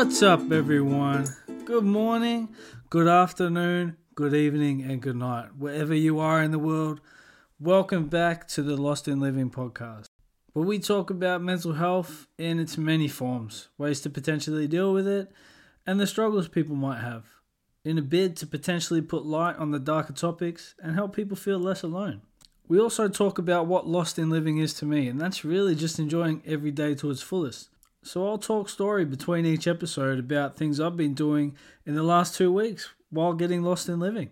What's up, everyone? Good morning, good afternoon, good evening, and good night. Wherever you are in the world, welcome back to the Lost in Living podcast, where we talk about mental health in its many forms, ways to potentially deal with it, and the struggles people might have, in a bid to potentially put light on the darker topics and help people feel less alone. We also talk about what lost in living is to me, and that's really just enjoying every day to its fullest. So I'll talk story between each episode about things I've been doing in the last two weeks while getting lost in living.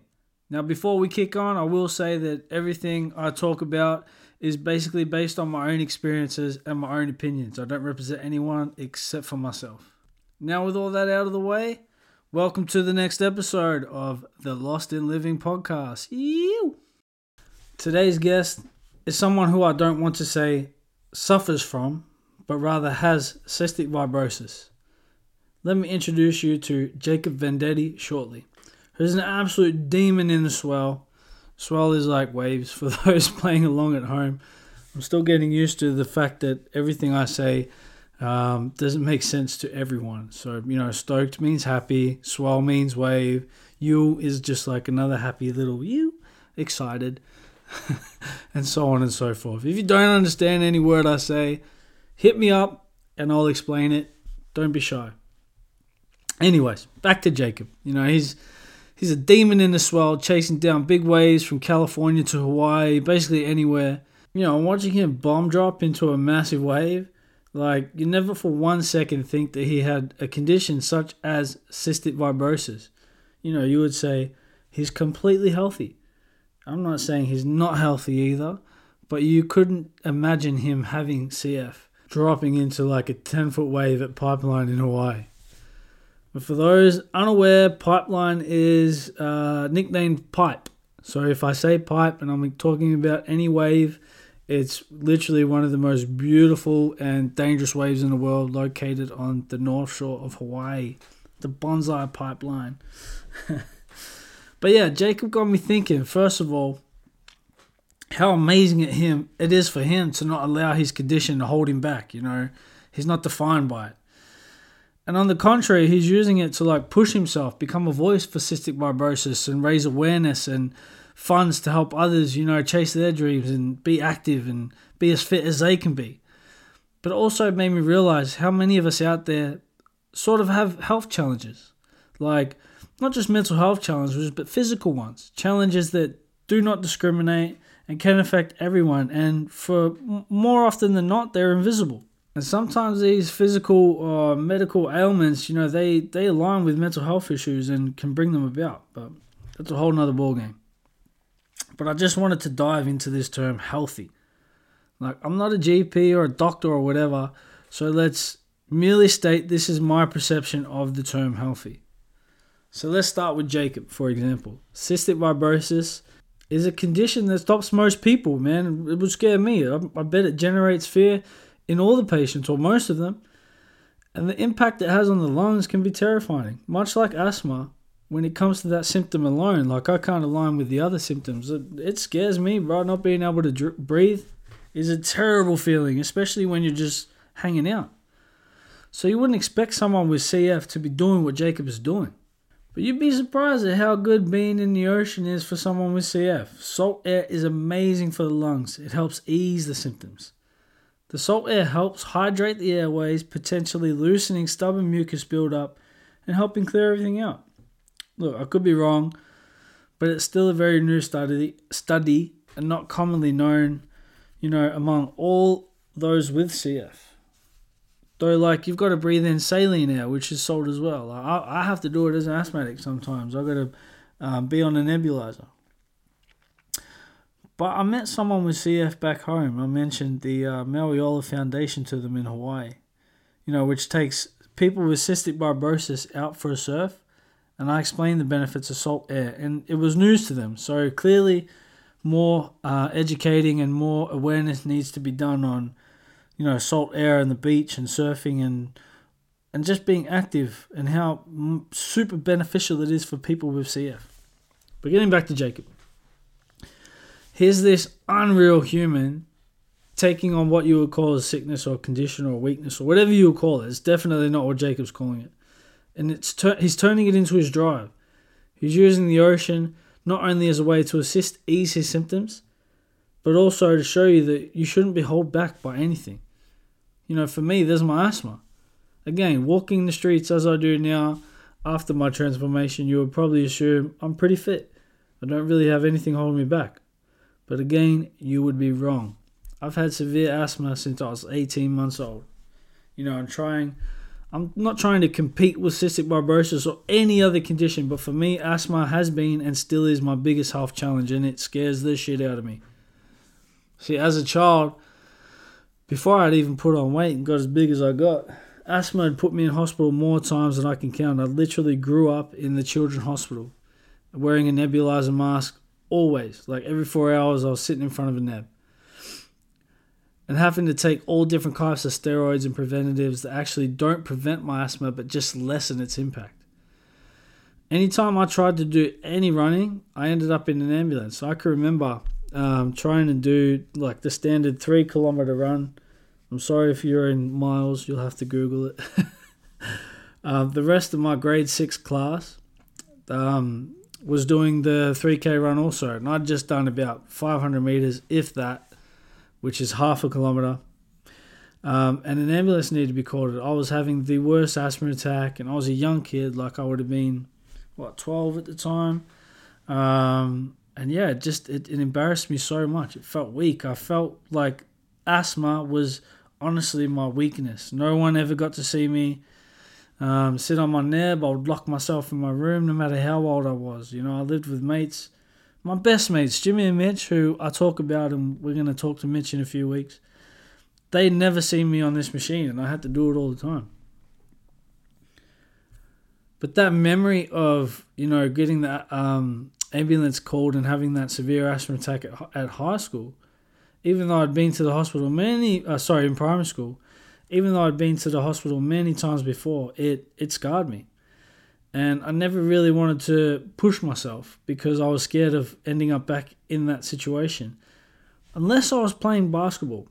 Now, before we kick on, I will say that everything I talk about is basically based on my own experiences and my own opinions. I don't represent anyone except for myself. Now, with all that out of the way, welcome to the next episode of the Lost in Living podcast. Ew. Today's guest is someone who I don't want to say suffers from, but rather has cystic fibrosis. Let me introduce you to Jacob Vendetti shortly. Who's an absolute demon in the swell. Swell is like waves for those playing along at home. I'm still getting used to the fact that everything I say um, doesn't make sense to everyone. So, you know, stoked means happy, swell means wave, you is just like another happy little you, excited. and so on and so forth. If you don't understand any word I say, hit me up and I'll explain it. Don't be shy. Anyways, back to Jacob. You know, he's he's a demon in the swell, chasing down big waves from California to Hawaii, basically anywhere. You know, I'm watching him bomb drop into a massive wave, like you never for one second think that he had a condition such as cystic fibrosis. You know, you would say he's completely healthy. I'm not saying he's not healthy either, but you couldn't imagine him having CF dropping into like a 10 foot wave at Pipeline in Hawaii. But for those unaware, Pipeline is uh, nicknamed Pipe. So if I say pipe and I'm talking about any wave, it's literally one of the most beautiful and dangerous waves in the world located on the north shore of Hawaii, the Banzai Pipeline. But yeah, Jacob got me thinking, first of all, how amazing it him it is for him to not allow his condition to hold him back, you know. He's not defined by it. And on the contrary, he's using it to like push himself, become a voice for cystic fibrosis and raise awareness and funds to help others, you know, chase their dreams and be active and be as fit as they can be. But it also made me realize how many of us out there sort of have health challenges. Like not just mental health challenges, but physical ones. Challenges that do not discriminate and can affect everyone. And for more often than not, they're invisible. And sometimes these physical or medical ailments, you know, they, they align with mental health issues and can bring them about. But that's a whole nother ballgame. But I just wanted to dive into this term healthy. Like, I'm not a GP or a doctor or whatever, so let's merely state this is my perception of the term healthy. So let's start with Jacob, for example. Cystic fibrosis is a condition that stops most people, man. It would scare me. I, I bet it generates fear in all the patients, or most of them. And the impact it has on the lungs can be terrifying. Much like asthma, when it comes to that symptom alone, like I can't align with the other symptoms, it, it scares me, bro. Not being able to dr- breathe is a terrible feeling, especially when you're just hanging out. So you wouldn't expect someone with CF to be doing what Jacob is doing. But you'd be surprised at how good being in the ocean is for someone with CF. Salt air is amazing for the lungs, it helps ease the symptoms. The salt air helps hydrate the airways, potentially loosening stubborn mucus buildup and helping clear everything out. Look, I could be wrong, but it's still a very new study, study and not commonly known, you know, among all those with CF. Though, like, you've got to breathe in saline air, which is salt as well. I, I have to do it as an asthmatic sometimes. I've got to um, be on a nebulizer. But I met someone with CF back home. I mentioned the uh, Maui Foundation to them in Hawaii, you know, which takes people with cystic fibrosis out for a surf. And I explained the benefits of salt air, and it was news to them. So clearly, more uh, educating and more awareness needs to be done on you know, salt air and the beach and surfing and and just being active and how super beneficial it is for people with CF. But getting back to Jacob, here's this unreal human taking on what you would call a sickness or condition or weakness or whatever you would call it. It's definitely not what Jacob's calling it. and it's he's turning it into his drive. He's using the ocean not only as a way to assist ease his symptoms, but also to show you that you shouldn't be held back by anything. You know, for me, there's my asthma. Again, walking the streets as I do now after my transformation, you would probably assume I'm pretty fit. I don't really have anything holding me back. But again, you would be wrong. I've had severe asthma since I was 18 months old. You know, I'm trying, I'm not trying to compete with cystic fibrosis or any other condition, but for me, asthma has been and still is my biggest health challenge, and it scares the shit out of me. See, as a child, before I'd even put on weight and got as big as I got, asthma had put me in hospital more times than I can count. I literally grew up in the children's hospital, wearing a nebulizer mask always. Like every four hours, I was sitting in front of a neb. And having to take all different types of steroids and preventatives that actually don't prevent my asthma but just lessen its impact. Anytime I tried to do any running, I ended up in an ambulance. So I can remember um, trying to do like the standard three kilometer run. I'm sorry if you're in miles, you'll have to Google it. uh, the rest of my grade six class um, was doing the 3k run also, and I'd just done about 500 meters, if that, which is half a kilometer. Um, and an ambulance needed to be called. I was having the worst asthma attack, and I was a young kid, like I would have been, what, 12 at the time. Um, and yeah, it just it, it embarrassed me so much. It felt weak. I felt like asthma was honestly my weakness. No one ever got to see me um, sit on my neb. I would lock myself in my room no matter how old I was. You know, I lived with mates, my best mates, Jimmy and Mitch, who I talk about, and we're going to talk to Mitch in a few weeks. They'd never seen me on this machine, and I had to do it all the time. But that memory of, you know, getting that um, ambulance called and having that severe asthma attack at, at high school, even though I'd been to the hospital many, uh, sorry, in primary school, even though I'd been to the hospital many times before, it, it scarred me. And I never really wanted to push myself because I was scared of ending up back in that situation. Unless I was playing basketball.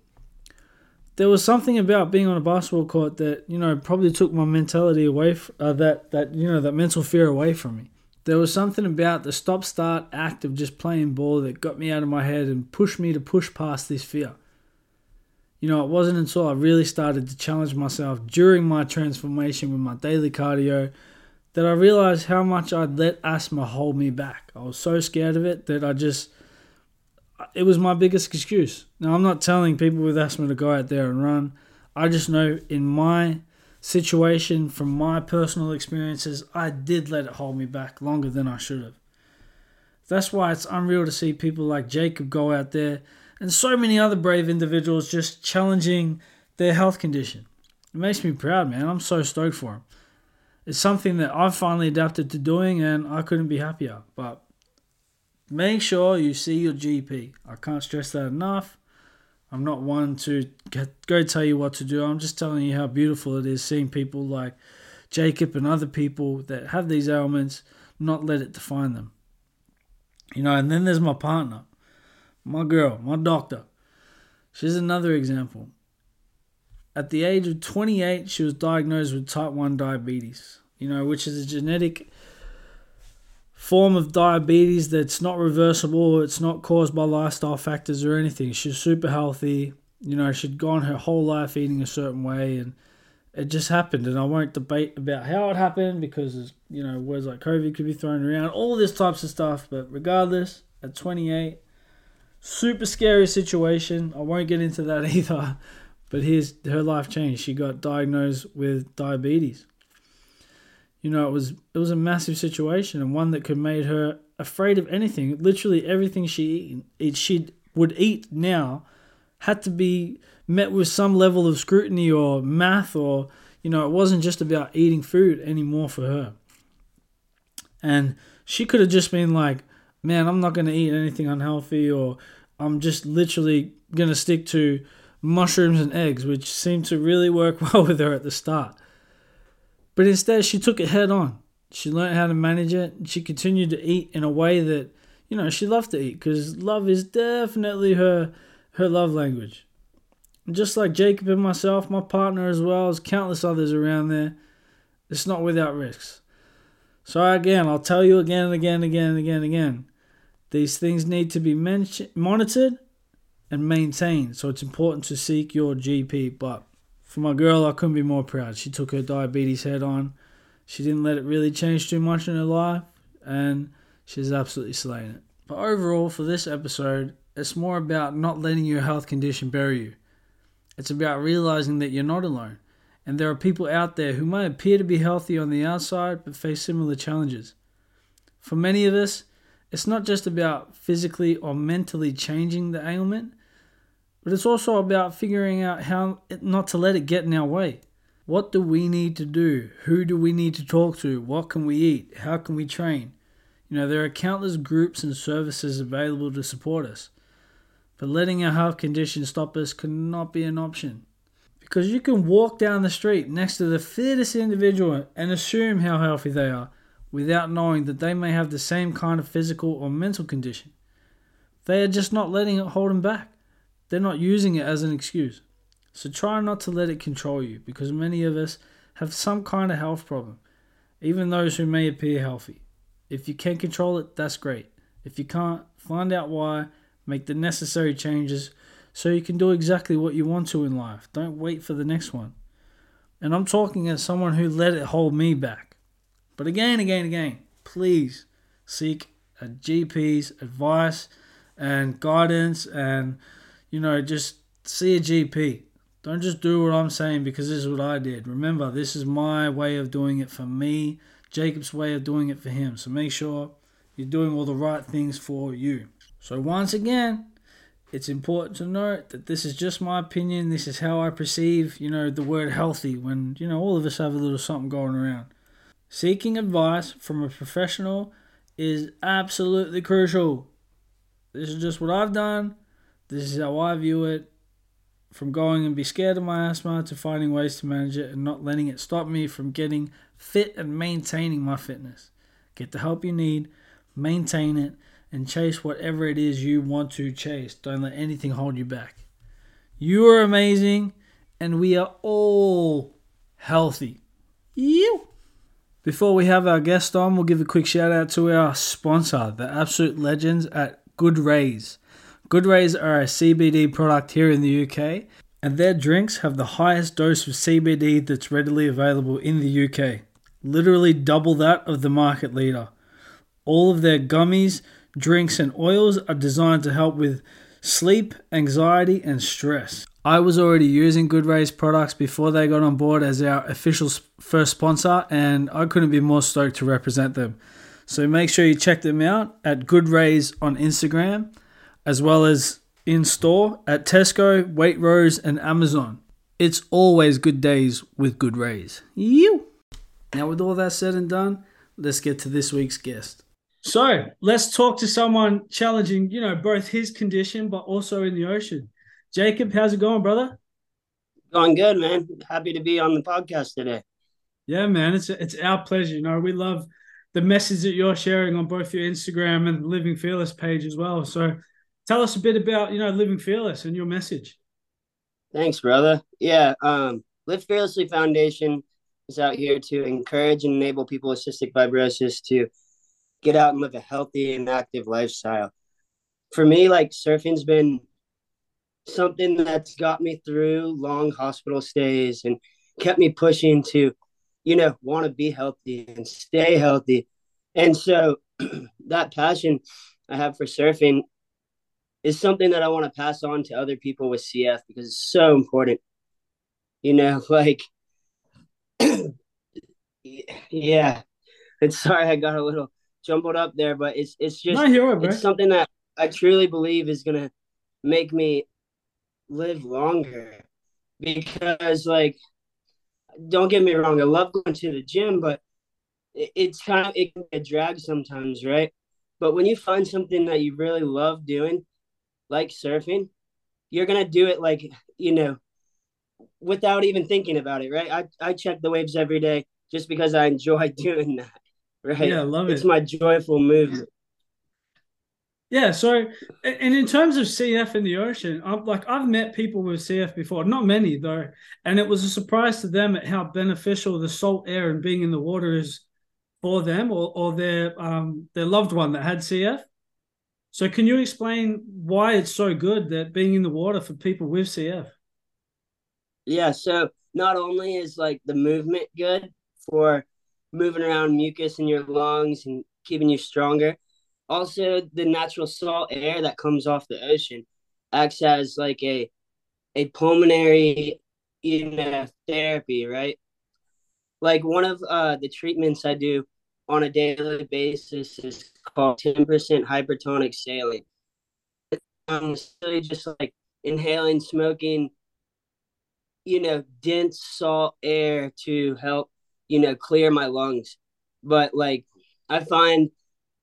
There was something about being on a basketball court that, you know, probably took my mentality away, f- uh, that, that, you know, that mental fear away from me. There was something about the stop start act of just playing ball that got me out of my head and pushed me to push past this fear. You know, it wasn't until I really started to challenge myself during my transformation with my daily cardio that I realized how much I'd let asthma hold me back. I was so scared of it that I just, it was my biggest excuse. Now, I'm not telling people with asthma to go out there and run. I just know in my situation, from my personal experiences, I did let it hold me back longer than I should have. That's why it's unreal to see people like Jacob go out there and so many other brave individuals just challenging their health condition. It makes me proud, man. I'm so stoked for him. It's something that I've finally adapted to doing, and I couldn't be happier. But make sure you see your GP. I can't stress that enough. I'm not one to go tell you what to do. I'm just telling you how beautiful it is seeing people like Jacob and other people that have these ailments not let it define them. You know, and then there's my partner my girl, my doctor. She's another example. At the age of 28, she was diagnosed with type 1 diabetes, you know, which is a genetic form of diabetes that's not reversible, it's not caused by lifestyle factors or anything. She's super healthy, you know, she'd gone her whole life eating a certain way and it just happened and I won't debate about how it happened because you know words like COVID could be thrown around, all this types of stuff. But regardless, at 28, Super scary situation. I won't get into that either. But here's her life changed. She got diagnosed with diabetes. You know, it was it was a massive situation and one that could made her afraid of anything. Literally everything she eat, she would eat now had to be met with some level of scrutiny or math or you know, it wasn't just about eating food anymore for her. And she could have just been like, man, I'm not going to eat anything unhealthy or I'm just literally going to stick to mushrooms and eggs, which seemed to really work well with her at the start. But instead, she took it head on. She learned how to manage it. She continued to eat in a way that, you know, she loved to eat because love is definitely her her love language. And just like Jacob and myself, my partner as well as countless others around there, It's not without risks. So again, I'll tell you again and again and again and again and again. These things need to be mentioned, monitored and maintained. So it's important to seek your GP. But for my girl, I couldn't be more proud. She took her diabetes head on. She didn't let it really change too much in her life, and she's absolutely slaying it. But overall, for this episode, it's more about not letting your health condition bury you. It's about realizing that you're not alone, and there are people out there who may appear to be healthy on the outside but face similar challenges. For many of us, it's not just about physically or mentally changing the ailment, but it's also about figuring out how not to let it get in our way. What do we need to do? Who do we need to talk to? What can we eat? How can we train? You know, there are countless groups and services available to support us. But letting our health condition stop us cannot be an option. Because you can walk down the street next to the fittest individual and assume how healthy they are without knowing that they may have the same kind of physical or mental condition. They are just not letting it hold them back. They're not using it as an excuse. So try not to let it control you because many of us have some kind of health problem, even those who may appear healthy. If you can control it, that's great. If you can't, find out why, make the necessary changes so you can do exactly what you want to in life. Don't wait for the next one. And I'm talking as someone who let it hold me back. But again, again, again, please seek a GP's advice and guidance and, you know, just see a GP. Don't just do what I'm saying because this is what I did. Remember, this is my way of doing it for me, Jacob's way of doing it for him. So make sure you're doing all the right things for you. So, once again, it's important to note that this is just my opinion. This is how I perceive, you know, the word healthy when, you know, all of us have a little something going around. Seeking advice from a professional is absolutely crucial. This is just what I've done. This is how I view it from going and be scared of my asthma to finding ways to manage it and not letting it stop me from getting fit and maintaining my fitness. Get the help you need, maintain it, and chase whatever it is you want to chase. Don't let anything hold you back. You are amazing, and we are all healthy. You. Before we have our guest on, we'll give a quick shout out to our sponsor, the absolute legends at Good Rays. Good Rays are a CBD product here in the UK, and their drinks have the highest dose of CBD that's readily available in the UK. Literally double that of the market leader. All of their gummies, drinks, and oils are designed to help with sleep, anxiety, and stress. I was already using Good Rays products before they got on board as our official first sponsor, and I couldn't be more stoked to represent them. So make sure you check them out at Good Rays on Instagram as well as in store at Tesco, Waitrose, and Amazon. It's always good days with good rays. You. Now, with all that said and done, let's get to this week's guest. So, let's talk to someone challenging, you know, both his condition but also in the ocean. Jacob, how's it going, brother? Going good, man. Happy to be on the podcast today. Yeah, man, it's it's our pleasure. You know, we love the message that you're sharing on both your Instagram and Living Fearless page as well. So tell us a bit about you know living fearless and your message. Thanks brother. Yeah um live fearlessly foundation is out here to encourage and enable people with cystic fibrosis to get out and live a healthy and active lifestyle. For me like surfing's been something that's got me through long hospital stays and kept me pushing to you know want to be healthy and stay healthy. And so that passion i have for surfing is something that I want to pass on to other people with CF because it's so important. You know, like, yeah. And sorry, I got a little jumbled up there, but it's it's just hero, it's something that I truly believe is gonna make me live longer. Because, like, don't get me wrong, I love going to the gym, but it, it's kind of it can be a drag sometimes, right? But when you find something that you really love doing, like surfing, you're gonna do it like you know, without even thinking about it, right? I I check the waves every day just because I enjoy doing that, right? Yeah, I love it. It's my joyful movement. Yeah, so and in terms of CF in the ocean, I'm like I've met people with CF before, not many though, and it was a surprise to them at how beneficial the salt air and being in the water is for them or, or their um their loved one that had CF. So can you explain why it's so good that being in the water for people with CF? Yeah, so not only is like the movement good for moving around mucus in your lungs and keeping you stronger, also the natural salt air that comes off the ocean acts as like a a pulmonary you know therapy right like one of uh the treatments i do on a daily basis is called 10% hypertonic saline um really just like inhaling smoking you know dense salt air to help you know clear my lungs but like i find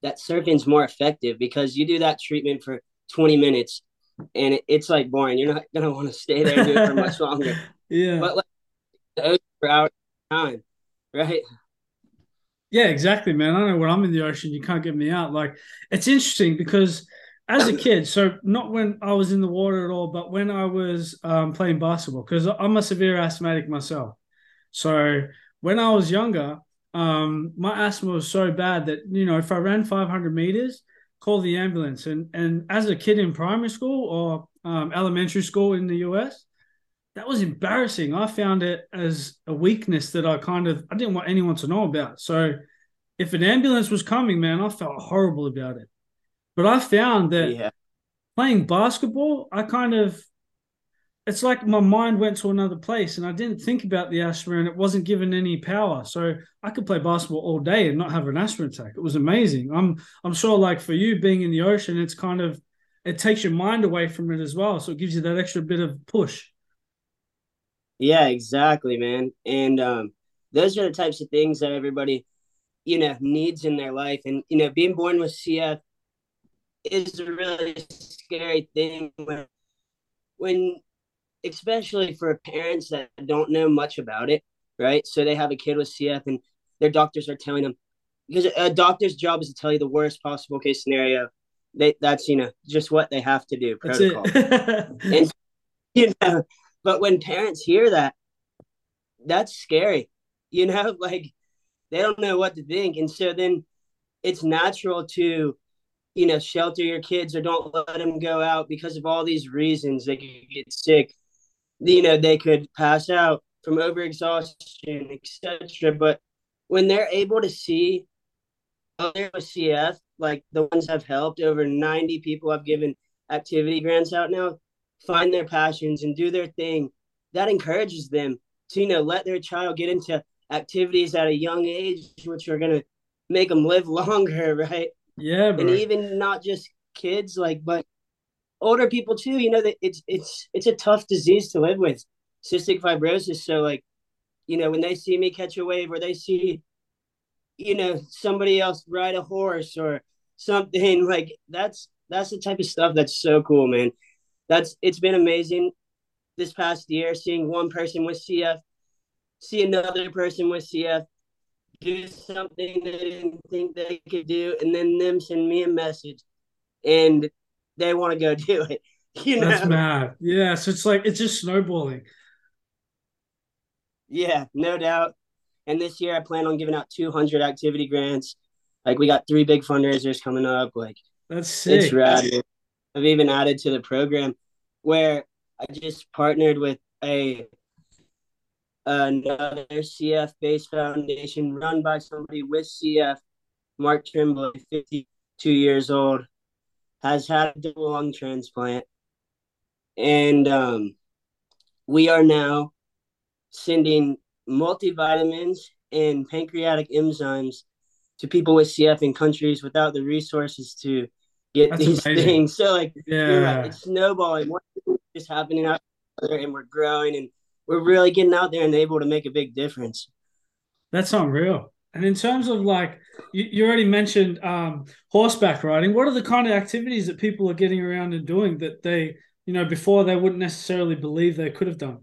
that surfing's more effective because you do that treatment for 20 minutes and it, it's like boring. You're not gonna want to stay there and do it for much longer. yeah. But like the for hours time, right? Yeah, exactly, man. I know when I'm in the ocean, you can't get me out. Like it's interesting because as a kid, so not when I was in the water at all, but when I was um, playing basketball, because I'm a severe asthmatic myself. So when I was younger, um, my asthma was so bad that you know if I ran 500 meters, call the ambulance. And and as a kid in primary school or um, elementary school in the US, that was embarrassing. I found it as a weakness that I kind of I didn't want anyone to know about. So if an ambulance was coming, man, I felt horrible about it. But I found that yeah. playing basketball, I kind of it's like my mind went to another place and I didn't think about the asthma and it wasn't given any power. So I could play basketball all day and not have an asthma attack. It was amazing. I'm I'm sure like for you being in the ocean, it's kind of it takes your mind away from it as well. So it gives you that extra bit of push. Yeah, exactly, man. And um those are the types of things that everybody, you know, needs in their life. And you know, being born with CF is a really scary thing when when especially for parents that don't know much about it, right? So they have a kid with CF and their doctors are telling them because a doctor's job is to tell you the worst possible case scenario. They that's you know just what they have to do protocol. and you know, but when parents hear that, that's scary. You know, like they don't know what to think, and so then it's natural to you know shelter your kids or don't let them go out because of all these reasons they could get sick you know they could pass out from overexhaustion, etc. But when they're able to see other CF, like the ones I've helped, over 90 people I've given activity grants out now, find their passions and do their thing. That encourages them to, you know, let their child get into activities at a young age, which are going to make them live longer, right? Yeah, bro. and even not just kids, like, but older people too. You know that it's it's it's a tough disease to live with, cystic fibrosis. So like, you know, when they see me catch a wave or they see, you know, somebody else ride a horse or something like that's that's the type of stuff that's so cool, man. That's it's been amazing this past year seeing one person with CF, see another person with CF do something they didn't think they could do, and then them send me a message. And they want to go do it. You know? That's mad. Yeah. So it's like it's just snowballing. Yeah, no doubt. And this year I plan on giving out 200 activity grants. Like we got three big fundraisers coming up. Like that's sick. It's rad. I've even added to the program where I just partnered with a another CF based foundation run by somebody with CF, Mark Trimble, 52 years old has had a double lung transplant. And um, we are now sending multivitamins and pancreatic enzymes to people with CF in countries without the resources to get That's these amazing. things. So, like, yeah, right, it's snowballing. What is happening out there, and we're growing, and we're really getting out there and able to make a big difference. That's unreal. And in terms of like, you, you already mentioned um, horseback riding. What are the kind of activities that people are getting around and doing that they, you know, before they wouldn't necessarily believe they could have done?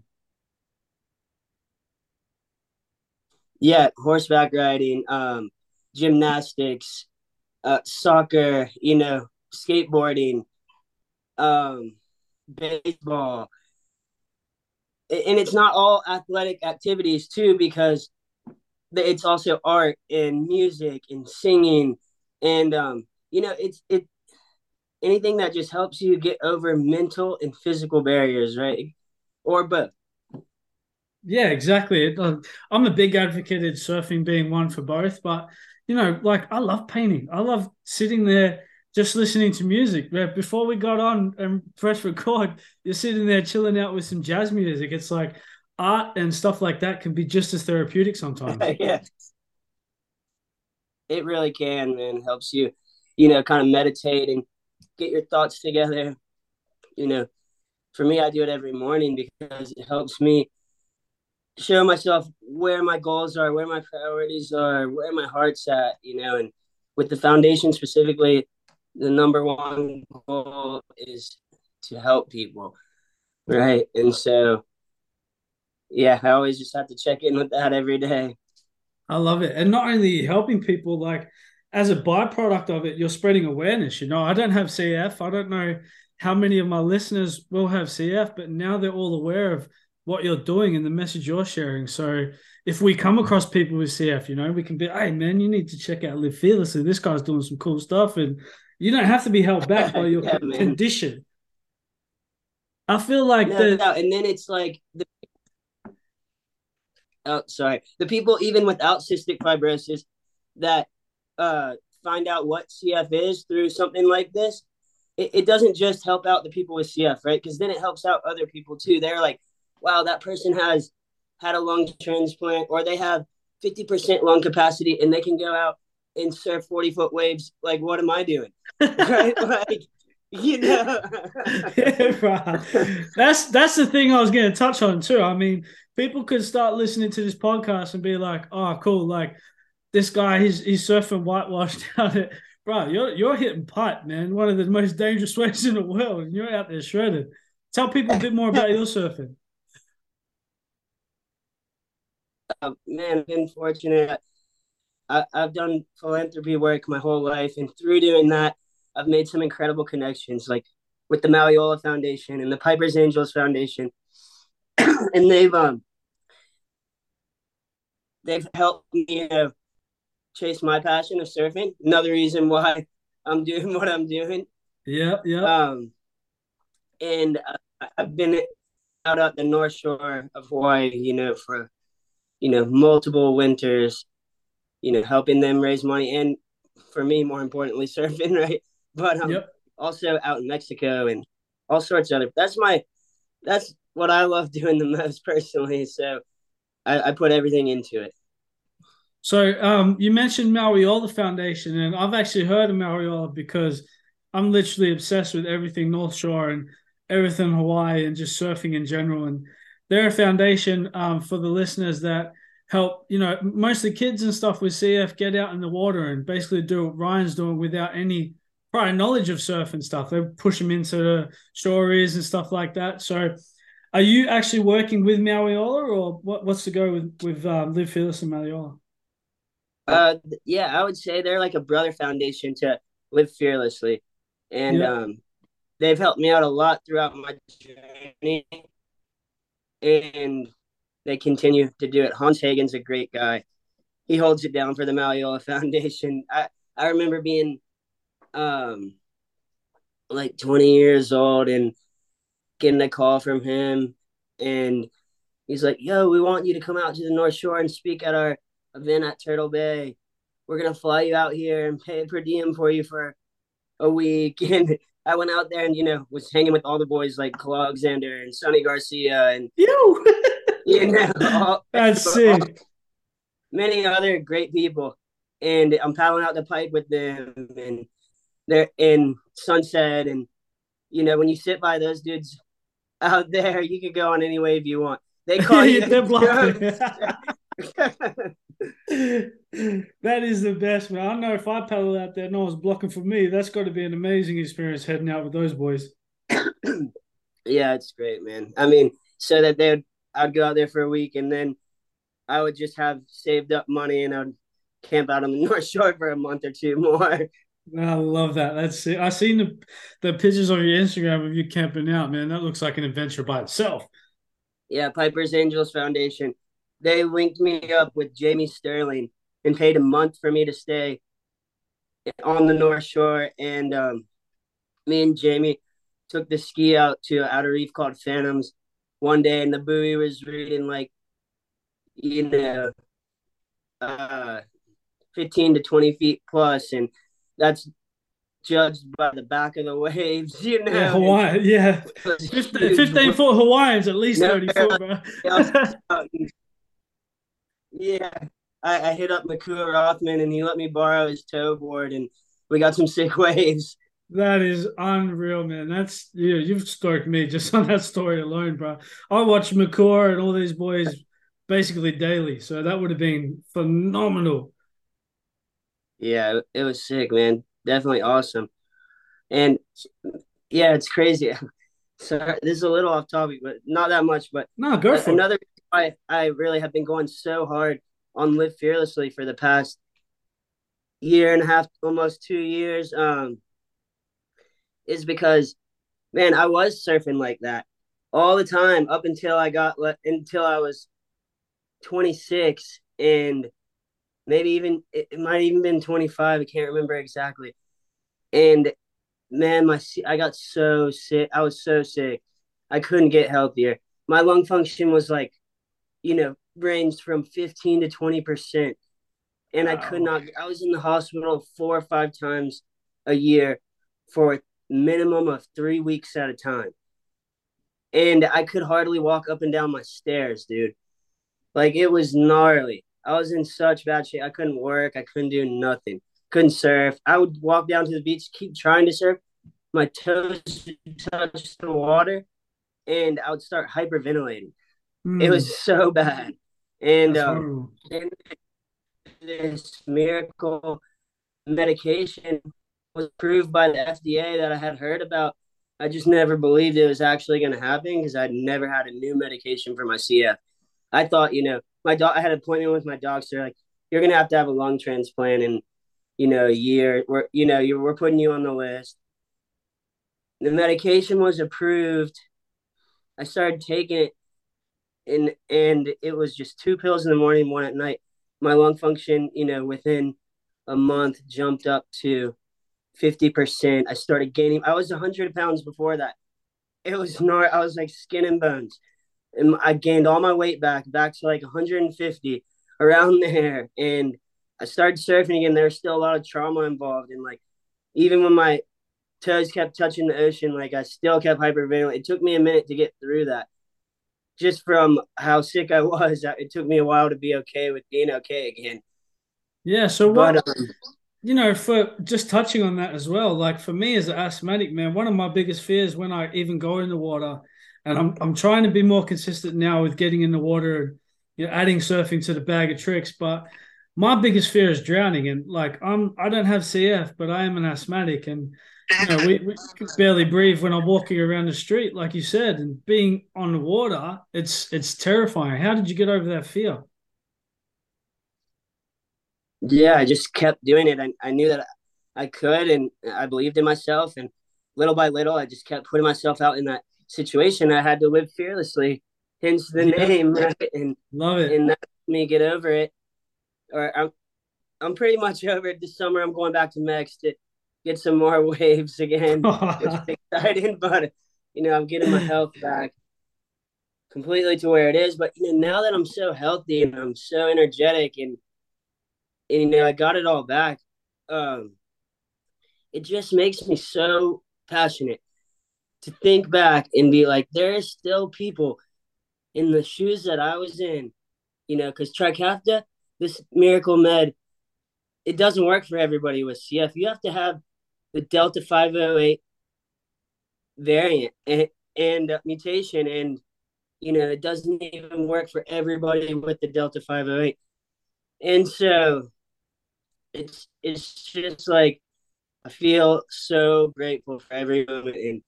Yeah, horseback riding, um, gymnastics, uh, soccer, you know, skateboarding, um, baseball, and it's not all athletic activities too because it's also art and music and singing. And um, you know it's it anything that just helps you get over mental and physical barriers right? Or both. Yeah exactly. Uh, i'm a big advocate of surfing being one for both but you know like i love painting. I love sitting there just listening to music. Before we got on and press record, you're sitting there chilling out with some jazz music. It's like art and stuff like that can be just as therapeutic sometimes. yeah. It really can, man. It helps you, you know, kind of meditate and get your thoughts together. You know, for me, I do it every morning because it helps me show myself where my goals are, where my priorities are, where my heart's at, you know, and with the foundation specifically, the number one goal is to help people, right? And so, yeah, I always just have to check in with that every day. I love it, and not only helping people, like as a byproduct of it, you're spreading awareness. You know, I don't have CF. I don't know how many of my listeners will have CF, but now they're all aware of what you're doing and the message you're sharing. So if we come across people with CF, you know, we can be, hey man, you need to check out Live Fearlessly. This guy's doing some cool stuff, and you don't have to be held back by your yeah, condition. I feel like no, the no. and then it's like the oh sorry the people even without cystic fibrosis that uh find out what CF is through something like this. It, it doesn't just help out the people with CF, right? Because then it helps out other people too. They're like, wow, that person has had a lung transplant or they have 50% lung capacity and they can go out and surf 40 foot waves like what am i doing? Right? Like you know. Yeah, that's that's the thing i was going to touch on too. I mean people could start listening to this podcast and be like oh cool like this guy he's he's surfing whitewash down it bro you're you're hitting pipe man. One of the most dangerous waves in the world and you're out there shredded tell people a bit more about your surfing. Uh, man i've been fortunate I, I've done philanthropy work my whole life, and through doing that, I've made some incredible connections, like with the Mauli Ola Foundation and the Piper's Angels Foundation, and they've um they've helped me know, chase my passion of surfing. Another reason why I'm doing what I'm doing. Yeah, yeah. Um, and I've been out at the North Shore of Hawaii, you know, for you know multiple winters you know, helping them raise money and for me, more importantly, surfing, right? But um, yep. also out in Mexico and all sorts of other. That's my, that's what I love doing the most personally. So I, I put everything into it. So um, you mentioned Mauli Ola Foundation, and I've actually heard of Mauli Ola because I'm literally obsessed with everything North Shore and everything Hawaii and just surfing in general. And they're a foundation um, for the listeners that help, you know, most of the kids and stuff with CF get out in the water and basically do what Ryan's doing without any prior knowledge of surf and stuff. They push them into the stories and stuff like that. So, are you actually working with Mauli Ola, or what, what's the go with with um, Live Fearless and Mauli Ola? Uh, yeah, I would say they're like a brother foundation to Live Fearlessly, and yeah. um, they've helped me out a lot throughout my journey. And they continue to do it. Hans Hagen's a great guy. He holds it down for the Mauli Ola Foundation. I, I remember being um like 20 years old and getting a call from him and he's like, "Yo, we want you to come out to the North Shore and speak at our event at Turtle Bay. We're gonna fly you out here and pay per diem for you for a week." And I went out there and you know was hanging with all the boys like Kala Alexander and Sunny Garcia and you. you know, that's sick. Many other great people, and I'm paddling out the pipe with them, and they're in Sunset, and you know, when you sit by those dudes out there, you can go on any wave you want. They call you. They're blocking. that is the best, man. I know if I paddle out there, and no one's blocking for me. That's got to be an amazing experience heading out with those boys. yeah, it's great, man. I mean, so that they'd I'd go out there for a week and then I would just have saved up money and I'd camp out on the North Shore for a month or two more. I love that. That's it. I seen the the pictures on your Instagram of you camping out, man. That looks like an adventure by itself. Yeah, Piper's Angels Foundation. They linked me up with Jamie Sterling and paid a month for me to stay on the North Shore. And um, me and Jamie took the ski out to outer reef called Phantoms one day, and the buoy was reading like, you know, uh, 15 to 20 feet plus, and that's judged by the back of the waves, you know. Yeah, Hawaii, yeah. 15, 15 foot Hawaiians, at least no, 30 foot, bro. yeah. I, I hit up Makua Rothman and he let me borrow his tow board and we got some sick waves. That is unreal, man. That's yeah, you've stoked me just on that story alone, bro. I watch Makua and all these boys basically daily, so that would have been phenomenal. Yeah, it was sick, man. Definitely awesome. And yeah, it's crazy. So this is a little off topic, but not that much. But no, go for another. I I really have been going so hard on Live Fearlessly for the past year and a half, almost two years. Um, is because, man, I was surfing like that all the time up until I got until I was 26 and maybe even it, it might even been 25 i can't remember exactly. And man my i got so sick i was so sick i couldn't get healthier. My lung function was like you know ranged from 15 to 20 percent. And wow. i could not i was in the hospital four or five times a year for minimum of three weeks at a time and i could hardly walk up and down my stairs dude like it was gnarly I was in such bad shape. I couldn't work. I couldn't do nothing. Couldn't surf. I would walk down to the beach, keep trying to surf. My toes touch the water, and I would start hyperventilating. Mm. It was hmm. so bad. And, um, and this miracle medication was approved by the FDA that I had heard about. I just never believed it was actually going to happen because I'd never had a new medication for my CF. I thought, you know, my dog. I had an appointment with my doctor, like, you're gonna have to have a lung transplant in, you know, a year. We're, you know, you we're putting you on the list. The medication was approved. I started taking it, and and it was just two pills in the morning, one at night. My lung function, you know, within a month jumped up to 50%. I started gaining. I was 100 pounds before that. It was not, I was like skin and bones and I gained all my weight back, back to like 150 around there. And I started surfing again. There's still a lot of trauma involved. And like, even when my toes kept touching the ocean, like I still kept hyperventilating. It took me a minute to get through that. Just from how sick I was, it took me a while to be okay with being okay again. Yeah. So what? But, um, you know, for just touching on that as well, like for me as an asthmatic man, one of my biggest fears when I even go in the water and I'm I'm trying to be more consistent now with getting in the water and you know, adding surfing to the bag of tricks. But my biggest fear is drowning, and like I'm I don't have CF, but I am an asthmatic, and you know, we, we barely breathe when I'm walking around the street, like you said, and being on the water, it's it's terrifying. How did you get over that fear? Yeah, I just kept doing it. I, I knew that I could, and I believed in myself, and little by little, I just kept putting myself out in that situation, I had to live fearlessly, hence the yeah. name, right? And love it. And that me get over it. Or I'm, I'm pretty much over it this summer. I'm going back to Mex to get some more waves again. it's exciting, but you know, I'm getting my health back completely to where it is. But you know, now that I'm so healthy and I'm so energetic and, and I got it all back. Um, it just makes me so passionate to think back and be like, there is still people in the shoes that I was in, you know, because Trikafta, this miracle med, it doesn't work for everybody with CF. You have to have the Delta 508 variant and, and mutation, and you know, it doesn't even work for everybody with the Delta 508. And so it's it's just like I feel so grateful for every moment and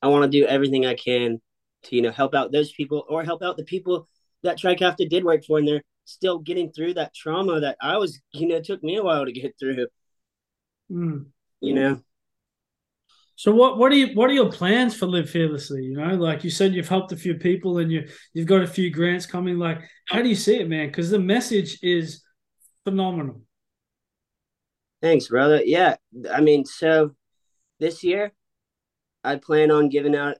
I want to do everything I can to, you know, help out those people or help out the people that Trikafta did work for and they're still getting through that trauma that I was, you know, it took me a while to get through. Mm. you know. So what what are you what are your plans for Live Fearlessly? You know, like you said, you've helped a few people and you you've got a few grants coming. Like, how do you see it, man? Because the message is phenomenal. Thanks, brother. Yeah, I mean, so this year I plan on giving out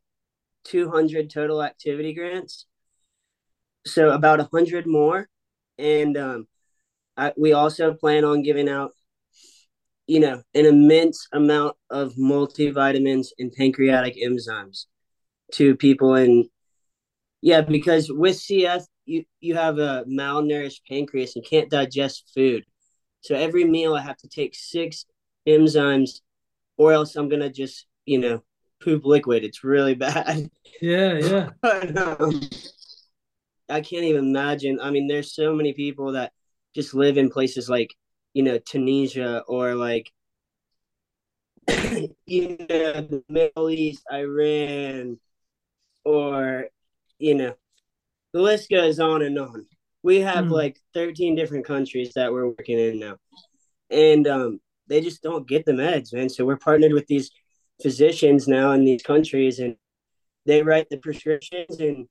200 total activity grants. So about 100 more. And um, I, we also plan on giving out, you know, an immense amount of multivitamins and pancreatic enzymes to people. And yeah, because with CF, you, you have a malnourished pancreas and can't digest food. So every meal I have to take six enzymes or else I'm going to just, you know, poop liquid. It's really bad. Yeah, yeah. but, um, I can't even imagine. I mean, there's so many people that just live in places like, you know, Tunisia or like, you know, the Middle East, Iran, or, you know, the list goes on and on. We have mm. like 13 different countries that we're working in now. And um, they just don't get the meds, man. So we're partnered with these physicians now in these countries and they write the prescriptions and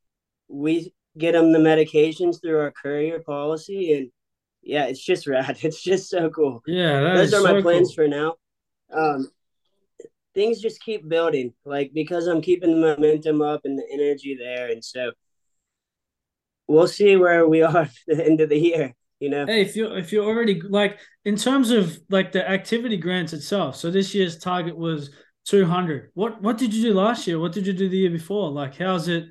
we get them the medications through our courier policy and yeah it's just rad it's just so cool yeah those are so my plans cool. for now um things just keep building like because i'm keeping the momentum up and the energy there and so we'll see where we are at the end of the year you know? Hey if you're if you're already like in terms of like the activity grants itself so this year's target was 200 what what did you do last year? What did you do the year before? Like how's it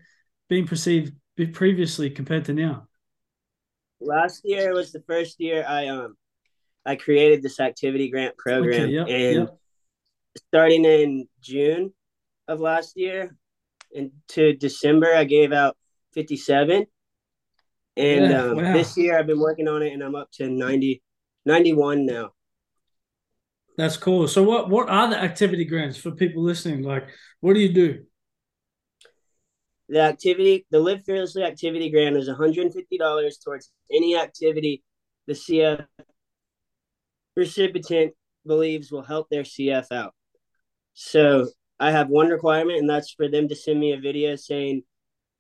been perceived previously compared to now? Last year was the first year i um i created this activity grant program okay, yep, and yep. starting in june of last year into december i gave out 57 and yeah, um, wow. this year i've been working on it and i'm up to 90 91 now that's cool. So what what are the activity grants for people listening? Like, what do you do? The activity, the Live Fearlessly activity grant is $150 towards any activity the CF recipient believes will help their CF out. So I have one requirement, and that's for them to send me a video saying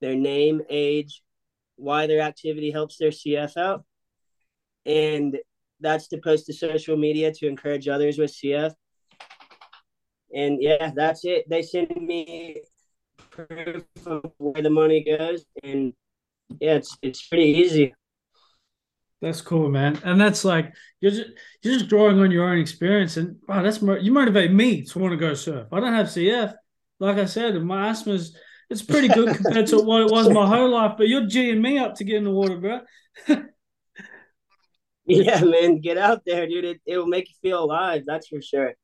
their name, age, why their activity helps their CF out, and that's to post to social media to encourage others with CF. And yeah, that's it. They send me proof of where the money goes, and yeah, it's it's pretty easy. That's cool, man. And that's like you're just you're just drawing on your own experience, and wow, that's you motivate me to want to go surf. I don't have CF, like I said, my asthma's it's pretty good compared to what it was my whole life. But you're geeing me up to get in the water, bro. Yeah, man, get out there, dude. It it will make you feel alive. That's for sure.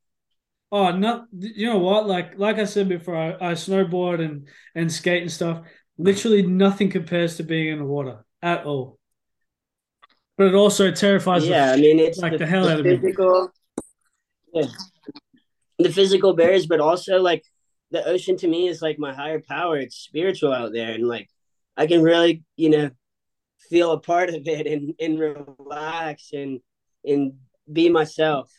Oh, not you know what? Like like I said before, I, I snowboard and and skate and stuff. Literally nothing compares to being in the water at all. But it also terrifies. Yeah, the, I mean it's like the, the hell the out of me. Yeah, the physical barriers, but also like the ocean to me is like my higher power. It's spiritual out there, and like I can really, you know, feel a part of it and, and relax and and be myself.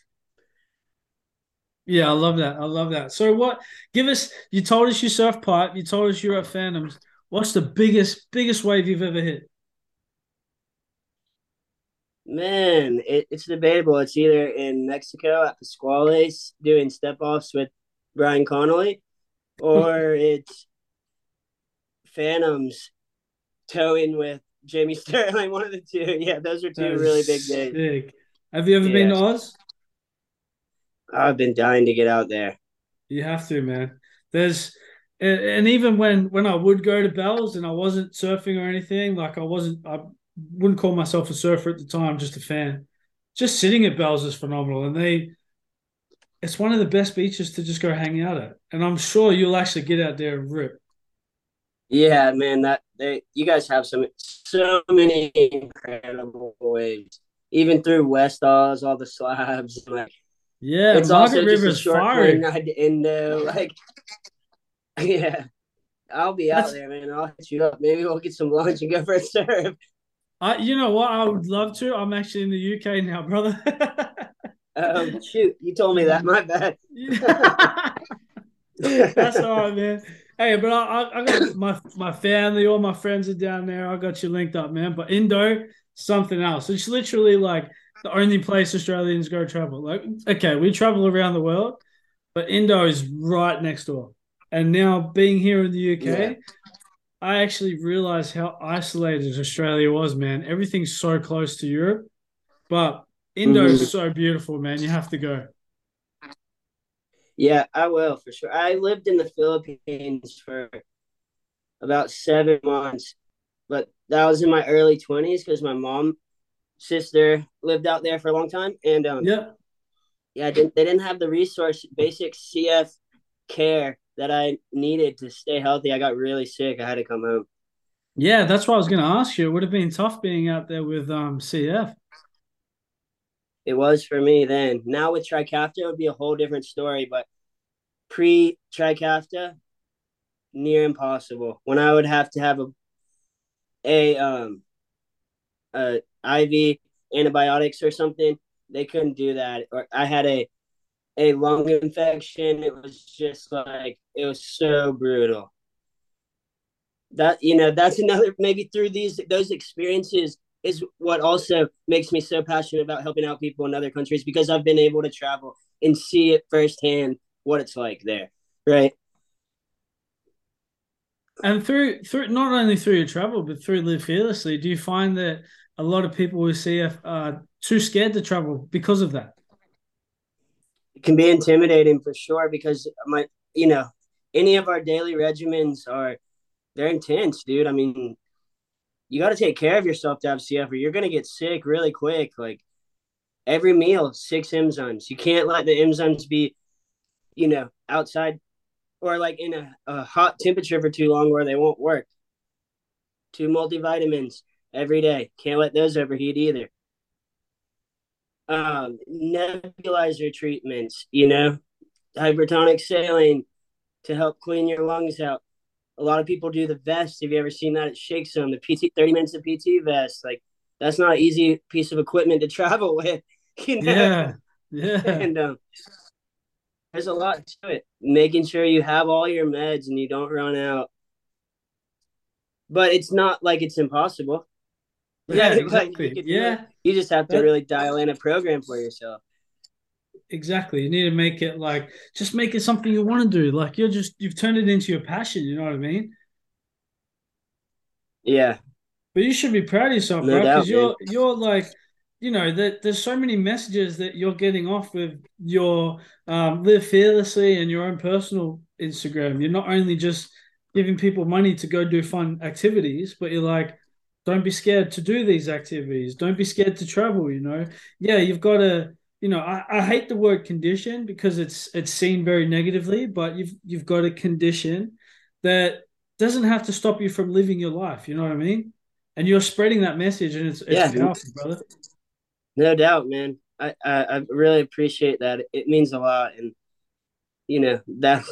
Yeah, I love that. I love that. So what give us you told us you surf pipe, you told us you're at Phantoms. What's the biggest biggest wave you've ever hit? Man, it, it's debatable. It's either in Mexico at Pascuales doing step offs with Brian Connolly, or it's Phantoms towing with Jamie Sterling, one of the two. Yeah, those are two really big days. Sick. Have you ever yeah. been to Oz? I've been dying to get out there. You have to, man. There's and, and even when when I would go to Bells and I wasn't surfing or anything, like I wasn't, I wouldn't call myself a surfer at the time, just a fan. Just sitting at Bells is phenomenal, and they, it's one of the best beaches to just go hang out at. And I'm sure you'll actually get out there and rip. Yeah, man, that they you guys have some so many incredible waves. Even through West Oz, all the slabs, like yeah, it's Margaret also River's just a short plane ride to Indo. Like, yeah, I'll be out That's, there, man. I'll hit you up. Maybe we'll get some lunch and go for a surf. I, you know what? I would love to. I'm actually in the UK now, brother. Oh shoot! You told me that. My bad. That's all right, man. Hey, but I, I got my my family, all my friends are down there. I got you linked up, man. But Indo, something else. It's literally like the only place Australians go travel. Like, okay, we travel around the world, but Indo is right next door. And now being here in the UK, yeah. I actually realized how isolated Australia was, man. Everything's so close to Europe, but Indo mm-hmm. is so beautiful, man. You have to go. Yeah, I will for sure. I lived in the Philippines for about seven months, but that was in my early 20s because my mom sister lived out there for a long time and um yeah yeah didn't, they didn't have the resource basic cf care that i needed to stay healthy i got really sick i had to come home yeah that's what i was going to ask you it would have been tough being out there with um cf it was for me then now with trikafta it would be a whole different story but pre trikafta near impossible when i would have to have a a um a IV antibiotics or something. They couldn't do that. Or I had a a lung infection. It was just like it was so brutal. That you know, that's another maybe through these those experiences is what also makes me so passionate about helping out people in other countries because I've been able to travel and see it firsthand what it's like there. Right. And through through not only through your travel, but through live fearlessly, do you find that a lot of people with CF are too scared to travel because of that. It can be intimidating for sure because my, you know, any of our daily regimens are they're intense, dude. I mean, you got to take care of yourself to have CF, or you're gonna get sick really quick. Like every meal, six enzymes. You can't let the enzymes be, you know, outside or like in a, a hot temperature for too long where they won't work. Two multivitamins every day. Can't let those overheat either. Um, nebulizer treatments, you know, hypertonic saline to help clean your lungs out. A lot of people do the vest. Have you ever seen that? It shakes them. The PT, 30 minutes of PT vest. Like, that's not an easy piece of equipment to travel with. You know? Yeah. Yeah. And um, there's a lot to it. Making sure you have all your meds and you don't run out. But it's not like it's impossible. Yeah, exactly. Like yeah. You just have to that, really dial in a program for yourself. Exactly. You need to make it like just make it something you want to do. Like you're just you've turned it into your passion, you know what I mean? Yeah. But you should be proud of yourself, no bro, because you're you're like you know that there's so many messages that you're getting off with your um, live fearlessly and your own personal Instagram. You're not only just giving people money to go do fun activities, but you're like, don't be scared to do these activities. Don't be scared to travel. You know, yeah, you've got to. You know, I, I hate the word condition because it's it's seen very negatively, but you've you've got a condition that doesn't have to stop you from living your life. You know what I mean? And you're spreading that message, and it's, it's yeah, powerful, brother. No doubt, man. I, I, I really appreciate that. It means a lot, and you know that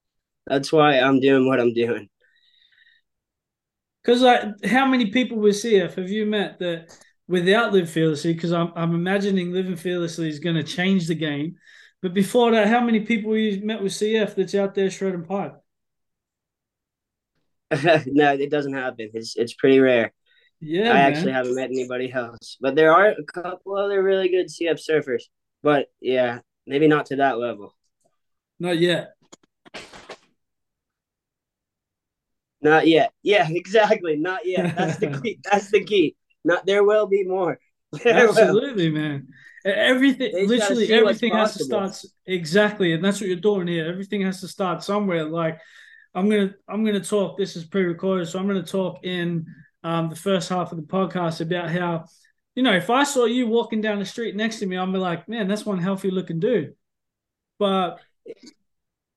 that's why I'm doing what I'm doing. Because like, how many people with CF have you met that without Live Fearlessly? Because I'm I'm imagining Living Fearlessly is going to change the game. But before that, how many people you met with CF that's out there shredding pipe? no, it doesn't happen. It's it's pretty rare. Yeah, I man. actually haven't met anybody else, but there are a couple other really good CF surfers. But yeah, maybe not to that level. Not yet. Not yet. Yeah, exactly. Not yet. That's the key. That's the key. Not there will be more. There Absolutely, will. man. Everything, they literally everything has to start exactly, and that's what you're doing here. Everything has to start somewhere. Like I'm gonna, I'm gonna talk. This is pre-recorded, so I'm gonna talk in um, the first half of the podcast about how, you know, if I saw you walking down the street next to me, I'm be like, man, that's one healthy looking dude. But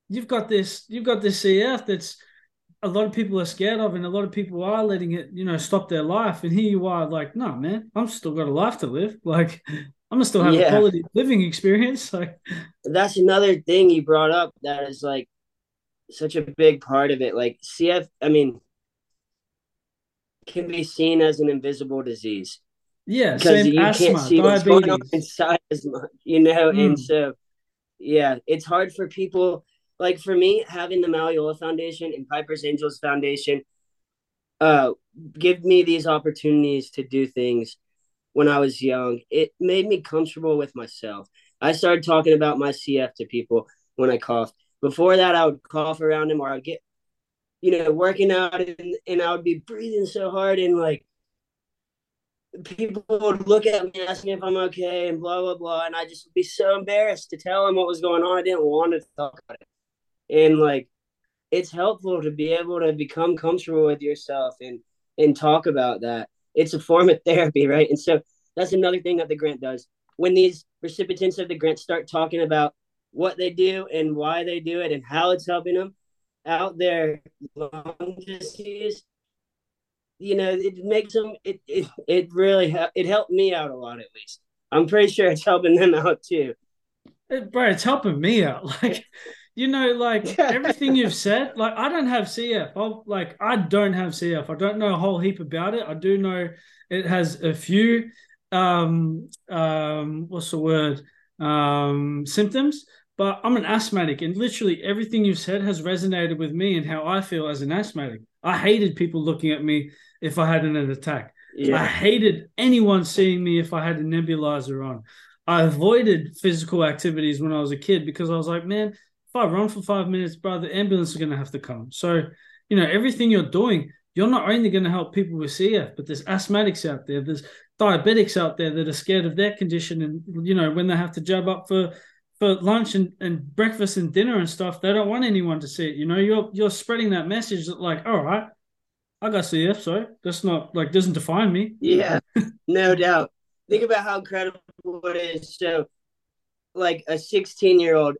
you've got this, you've got this CF that's a lot of people are scared of, and a lot of people are letting it, you know, stop their life. And here you are, like, no, man, I'm still got a life to live. Like, I'm gonna still have yeah. a quality living experience. Like, that's another thing you brought up that is like such a big part of it. Like, CF, I mean, can be seen as an invisible disease. Yeah, because same you asthma, can't see what's going on inside as much, you know. Mm. And so, yeah, it's hard for people. Like for me, having the Mauli Ola Foundation and Piper's Angels Foundation, uh, give me these opportunities to do things when I was young. It made me comfortable with myself. I started talking about my CF to people when I coughed. Before that, I would cough around them or I'd get, you know, working out and, and I would be breathing so hard and like people would look at me and ask me if I'm okay and blah blah blah, and I just would be so embarrassed to tell them what was going on. I didn't want to talk about it, and like it's helpful to be able to become comfortable with yourself and and talk about that. It's a form of therapy, right? And so that's another thing that the grant does. When these recipients of the grant start talking about what they do and why they do it and how it's helping them out their lung disease, you know, it makes them. It it, it really it helped me out a lot at least. I'm pretty sure it's helping them out too. It- bro, it's helping me out. Like, you know, like everything you've said. Like, I don't have CF. I'll, like, I don't have CF. I don't know a whole heap about it. I do know it has a few, um, um, what's the word, um, symptoms. But I'm an asthmatic, and literally everything you've said has resonated with me and how I feel as an asthmatic. I hated people looking at me if I had an attack. I hated anyone seeing me if I had a nebulizer on. I avoided physical activities when I was a kid because I was like, man, if I run for five minutes, bro, the ambulance is going to have to come. So, you know, everything you're doing, you're not only going to help people with CF, but there's asthmatics out there, there's diabetics out there that are scared of their condition. And, you know, when they have to jab up for, for lunch and, and breakfast and dinner and stuff, they don't want anyone to see it. You know, you're you're spreading that message that like, all right, I got CF, so that's not like doesn't define me. yeah, no doubt. Think about how incredible it is. So, like a 16 year old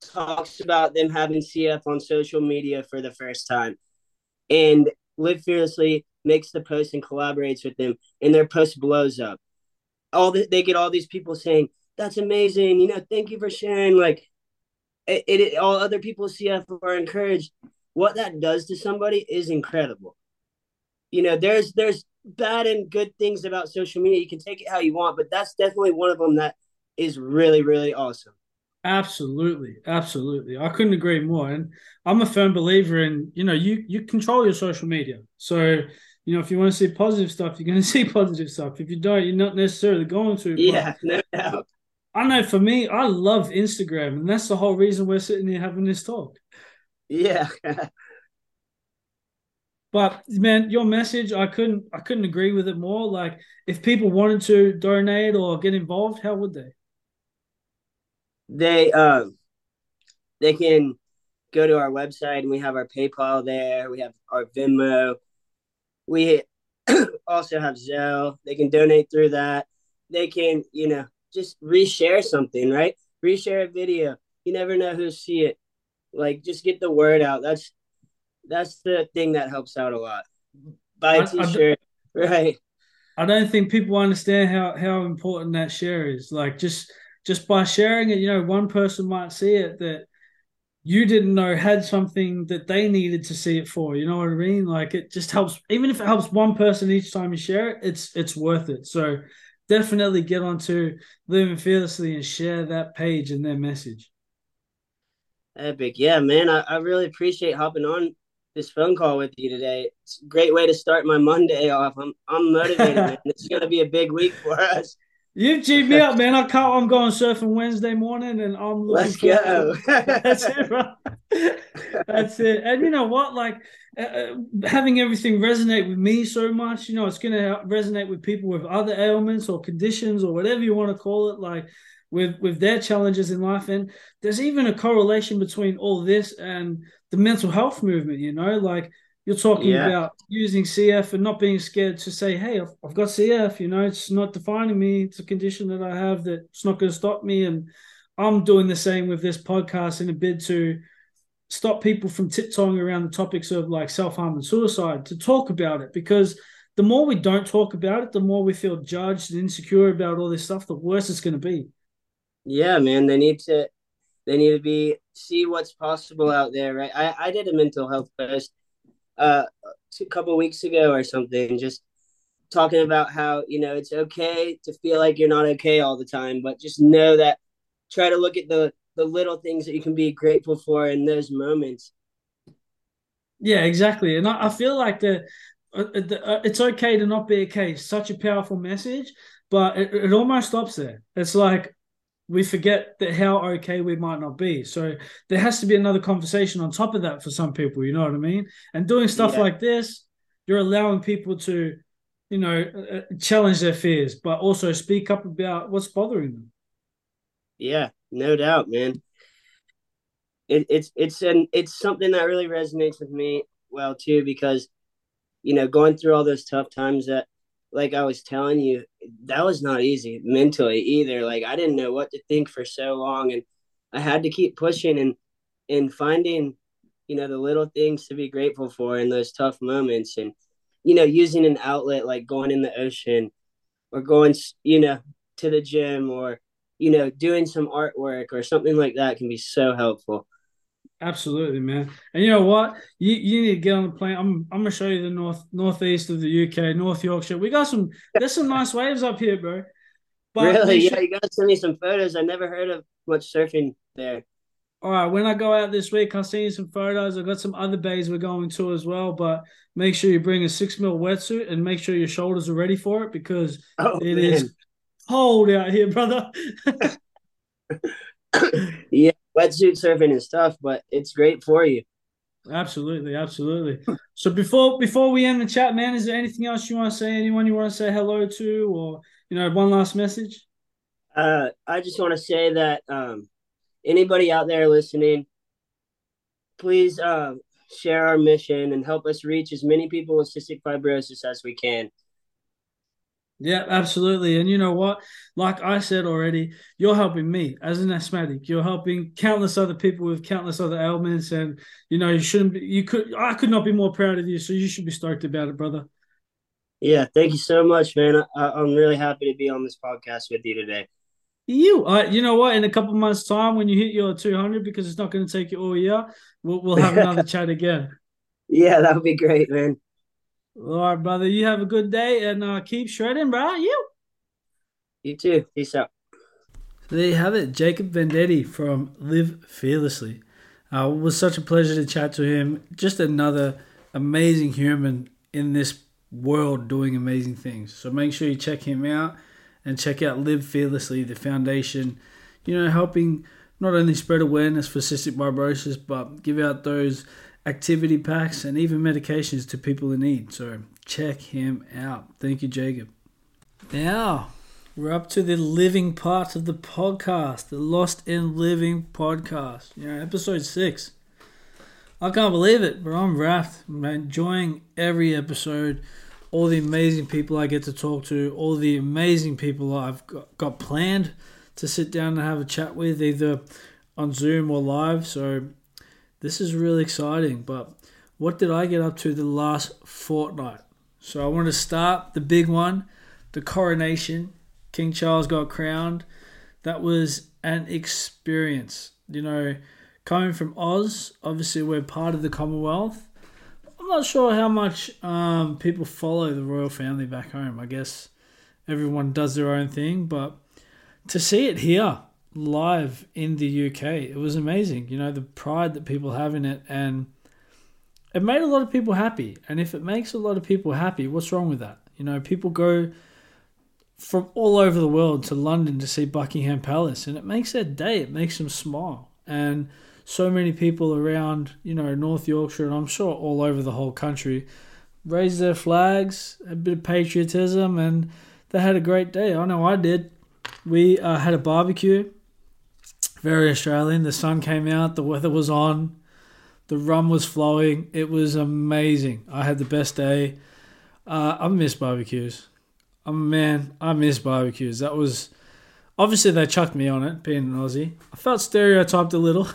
talks about them having CF on social media for the first time, and Live Fearlessly makes the post and collaborates with them, and their post blows up. All the, they get all these people saying, "That's amazing," you know, thank you for sharing. Like, it, it all other people CF are encouraged. What that does to somebody is incredible. You know, there's there's bad and good things about social media. You can take it how you want, but that's definitely one of them that is really really awesome. Absolutely, absolutely. I couldn't agree more. And I'm a firm believer in, you know, you you control your social media. So, you know, if you want to see positive stuff, you're going to see positive stuff. If you don't, you're not necessarily going to. Yeah, no doubt. I know for me, I love Instagram, and that's the whole reason we're sitting here having this talk. Yeah, But man, your message, I couldn't I couldn't agree with it more. Like if people wanted to donate or get involved, how would they? They um they can go to our website and we have our PayPal there. We have our Venmo. We also have Zelle. They can donate through that. They can, you know, just reshare something, right? Reshare a video. You never know who'll see it. Like, just get the word out. That's that's the thing that helps out a lot. Buy a I T-shirt, right? I don't think people understand how how important that share is. Like just just by sharing it, you know, one person might see it that you didn't know had something that they needed to see it for. You know what I mean? Like it just helps, even if it helps one person each time you share it, it's it's worth it. So definitely get onto Living Fearlessly and share that page and their message. Epic. Yeah, man. I, I really appreciate hopping on this phone call with you today. It's a great way to start my Monday off. I'm I'm motivated, man. It's gonna be a big week for us. You've G'd me up, man. I can't. I'm going surfing Wednesday morning, and I'm looking Let's go. That's it, bro. That's it. And you know what? Like uh, uh, having everything resonate with me so much, you know, it's going to resonate with people with other ailments or conditions or whatever you want to call it, like with with their challenges in life. And there's even a correlation between all this and the mental health movement. You know, like you're talking Yeah. about using CF and not being scared to say, "Hey, I've, I've got CF." You know, it's not defining me. It's a condition that I have that's not going to stop me. And I'm doing the same with this podcast in a bid to stop people from tiptoeing around the topics of like self harm and suicide to talk about it because the more we don't talk about it, the more we feel judged and insecure about all this stuff, the worse it's going to be. yeah, man. They need to they need to be see what's possible out there, right? I, I did a mental health post uh a couple weeks ago or something, just talking about how you know it's okay to feel like you're not okay all the time, but just know that try to look at the the little things that you can be grateful for in those moments. Yeah, exactly, and I, I feel like the, uh, the uh, it's okay to not be okay. Such a powerful message, but it, it almost stops there. It's like we forget that how okay we might not be. So there has to be another conversation on top of that for some people. You know what I mean? And doing stuff yeah. like this, you're allowing people to, you know, uh, uh, challenge their fears, but also speak up about what's bothering them. Yeah, no doubt, man. It, it's it's an it's something that really resonates with me well too because, you know, going through all those tough times that like I was telling you, that was not easy mentally either. Like I didn't know what to think for so long, and I had to keep pushing and and finding, you know, the little things to be grateful for in those tough moments, and you know, using an outlet like going in the ocean, or going, you know, to the gym, or you know, doing some artwork or something like that can be so helpful. Absolutely, man. And you know what? You you need to get on the plane. I'm I'm gonna show you the north northeast of the UK, North Yorkshire. We got some. There's some nice waves up here, bro. But really? Should... Yeah, you gotta send me some photos. I never heard of much surfing there. All right, when I go out this week, I'll send you some photos. I've got some other bays we're going to as well, but make sure you bring a six mil wetsuit and make sure your shoulders are ready for it because oh, it man. is cold out here, brother. yeah, wetsuit surfing is tough, but it's great for you. Absolutely, absolutely. so before before we end the chat, man, is there anything else you want to say? Anyone you want to say hello to, or you know, one last message? Uh, I just want to say that um, anybody out there listening, please uh, share our mission and help us reach as many people with cystic fibrosis as we can. Yeah, absolutely. And you know what? Like I said already, you're helping me as an asthmatic. You're helping countless other people with countless other ailments. And you know, you shouldn't be you could I could not be more proud of you. So you should be stoked about it, brother. Yeah, thank you so much, man. I, am really happy to be on this podcast with you today. You, uh, you know what? In a couple months' time, when you hit your 200, because it's not going to take you all year, we'll, we'll have another chat again. Yeah, that would be great, man. All right, brother. You have a good day and uh, keep shredding, bro. You. You too. Peace out. There you have it, Jacob Vendetti from Live Fearlessly. Uh, it was such a pleasure to chat to him. Just another amazing human in this world doing amazing things. So make sure you check him out and check out Live Fearlessly, the foundation, you know, helping not only spread awareness for cystic fibrosis, but give out those activity packs, and even medications to people in need. So check him out. Thank you, Jacob. Now, we're up to the living part of the podcast, the Lost in Living podcast. You know, episode six. I can't believe it, but I'm wrapped. I'm enjoying every episode. All the amazing people I get to talk to, all the amazing people I've got, got planned to sit down and have a chat with, either on Zoom or live. So this is really exciting. But what did I get up to the last fortnight? So I want to start the big one, the coronation. King Charles got crowned. That was an experience. You know, coming from Oz, obviously we're part of the Commonwealth. I'm not sure how much um, people follow the royal family back home. I guess everyone does their own thing, but to see it here live in the UK. It was amazing, you know, the pride that people have in it, and it made a lot of people happy. And if it makes a lot of people happy, what's wrong with that? You know, people go from all over the world to London to see Buckingham Palace, and it makes their day. It makes them smile, and so many people around, you know, North Yorkshire, and I'm sure all over the whole country, raised their flags, a bit of patriotism, and they had a great day. I know I did. We uh, had a barbecue very Australian. The sun came out, the weather was on, the rum was flowing. It was amazing. I had the best day. Uh, I miss barbecues. Oh man, I miss barbecues. That was obviously they chucked me on it, being an Aussie. I felt stereotyped a little,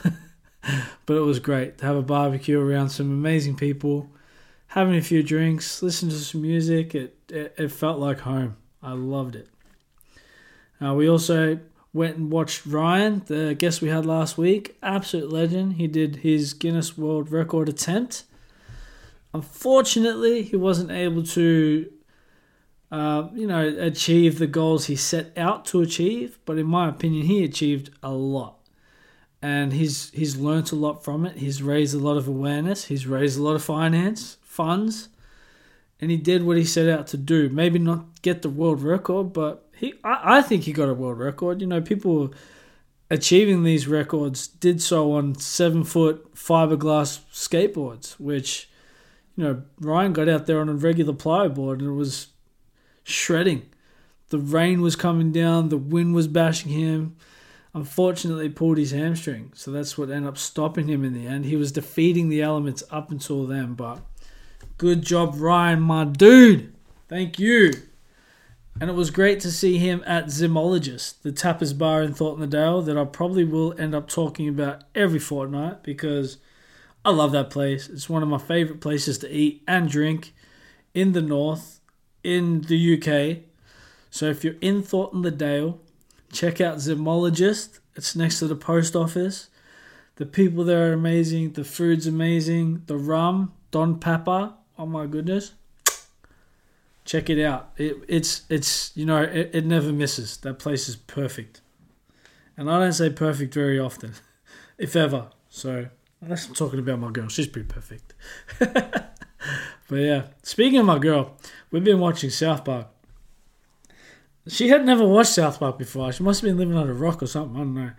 but it was great to have a barbecue around some amazing people, having a few drinks, listen to some music. It it, it felt like home. I loved it. Uh, we also went and watched Ryan, the guest we had last week. Absolute legend. He did his Guinness World Record attempt. Unfortunately, he wasn't able to uh, you know, achieve the goals he set out to achieve. But in my opinion, he achieved a lot, and he's he's learnt a lot from it. He's raised a lot of awareness. He's raised a lot of finance funds, and he did what he set out to do. Maybe not get the world record, but he I, I think he got a world record. You know, people achieving these records did so on seven foot fiberglass skateboards, which you know Ryan got out there on a regular plywood board and it was shredding. The rain was coming down, the wind was bashing him. Unfortunately, pulled his hamstring, so that's what ended up stopping him in the end. He was defeating the elements up until then, but good job, Ryan, my dude. Thank you. And it was great to see him at Zymologist, the tapas bar in Thornton the Dale that I probably will end up talking about every fortnight because I love that place. It's one of my favourite places to eat and drink in the north, in the UK. So if you're in Thornton the Dale, check out Zymologist. It's next to the post office. The people there are amazing. The food's amazing. The rum, Don Papa. Oh my goodness check it out. It, it's it's you know it, it never misses. That place is perfect, and I don't say perfect very often, if ever. So unless I'm talking about my girl, she's pretty perfect. but yeah, speaking of my girl, we've been watching South Park. She had never watched South Park before. She must have been living on a rock or something. I don't know.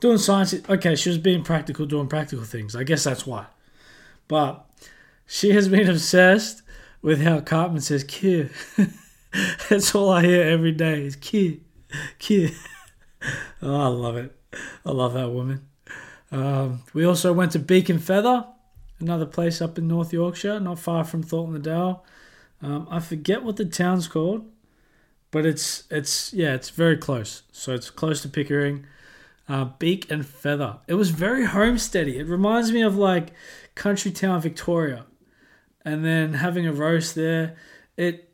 Doing science. Okay, she was being practical, doing practical things. I guess that's why. But she has been obsessed with how Cartman says "kid." That's all I hear every day is "kid, kid." oh, I love it. I love that woman. Um, we also went to Beak and Feather, another place up in North Yorkshire, not far from Thornton the Dale. Um, I forget what the town's called, but it's it's yeah, it's very close. So it's close to Pickering. Uh, Beak and Feather. It was very homesteady. It reminds me of like country town Victoria and then having a roast there. It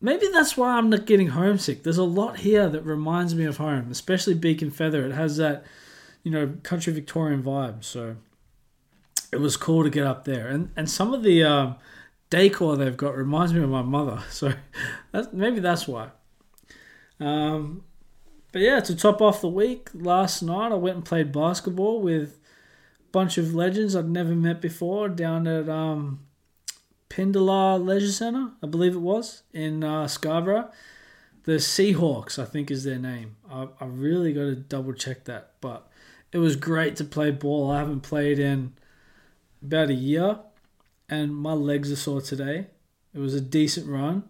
maybe that's why I'm not getting homesick. There's a lot here that reminds me of home, especially Beak and Feather. It has that, you know, country Victorian vibe. So it was cool to get up there, and and some of the um, decor they've got reminds me of my mother. So that's, maybe that's why. Um, but yeah, to top off the week, last night I went and played basketball with a bunch of legends I'd never met before down at um, Pindar Leisure Centre, I believe it was, in uh, Scarborough. The Seahawks, I think, is their name. I, I really got to double check that. But it was great to play ball. I haven't played in about a year, and my legs are sore today. It was a decent run,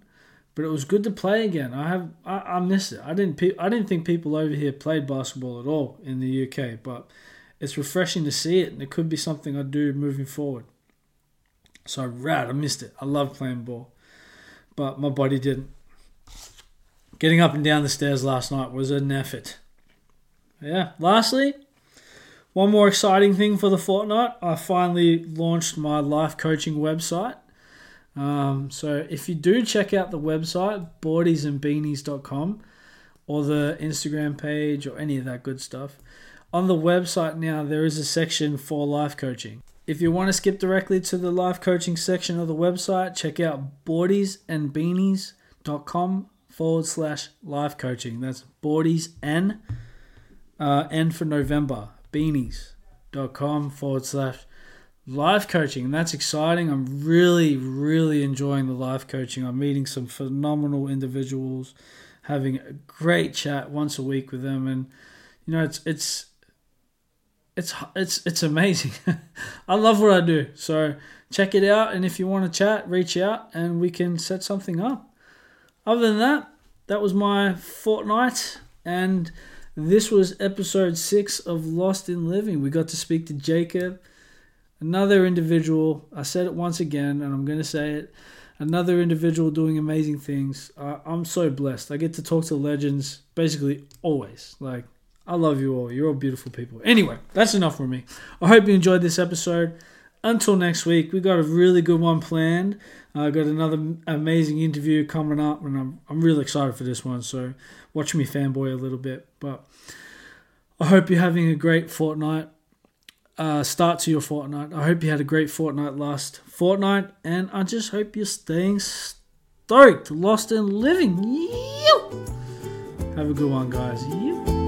but it was good to play again. I have I, I miss it. I didn't pe- I didn't think people over here played basketball at all in the UK, but it's refreshing to see it, and it could be something I do moving forward. So rad, I missed it. I love playing ball, but my body didn't. Getting up and down the stairs last night was an effort. Yeah. Lastly, one more exciting thing for the fortnight. I finally launched my life coaching website. Um, so if you do check out the website, boardiesandbeanies.com, or the Instagram page, or any of that good stuff, on the website now there is a section for life coaching. If you want to skip directly to the life coaching section of the website, check out boardiesandbeanies.com forward slash life coaching. That's boardies and uh, N for November, beanies.com forward slash life coaching. And that's exciting. I'm really, really enjoying the life coaching. I'm meeting some phenomenal individuals, having a great chat once a week with them. And, you know, it's, it's, it's it's it's amazing. I love what I do. So check it out, and if you want to chat, reach out, and we can set something up. Other than that, that was my fortnight, and this was episode six of Lost in Living. We got to speak to Jacob, another individual. I said it once again, and I'm going to say it. Another individual doing amazing things. I'm so blessed. I get to talk to legends basically always. Like I love you all. You're all beautiful people. Anyway, that's enough for me. I hope you enjoyed this episode. Until next week, we got a really good one planned. I uh, got another amazing interview coming up, and I'm I'm really excited for this one. So watch me fanboy a little bit, but I hope you're having a great fortnight. Uh, start to your fortnight. I hope you had a great fortnight last fortnight, and I just hope you're staying stoked. Lost and living. Have a good one, guys.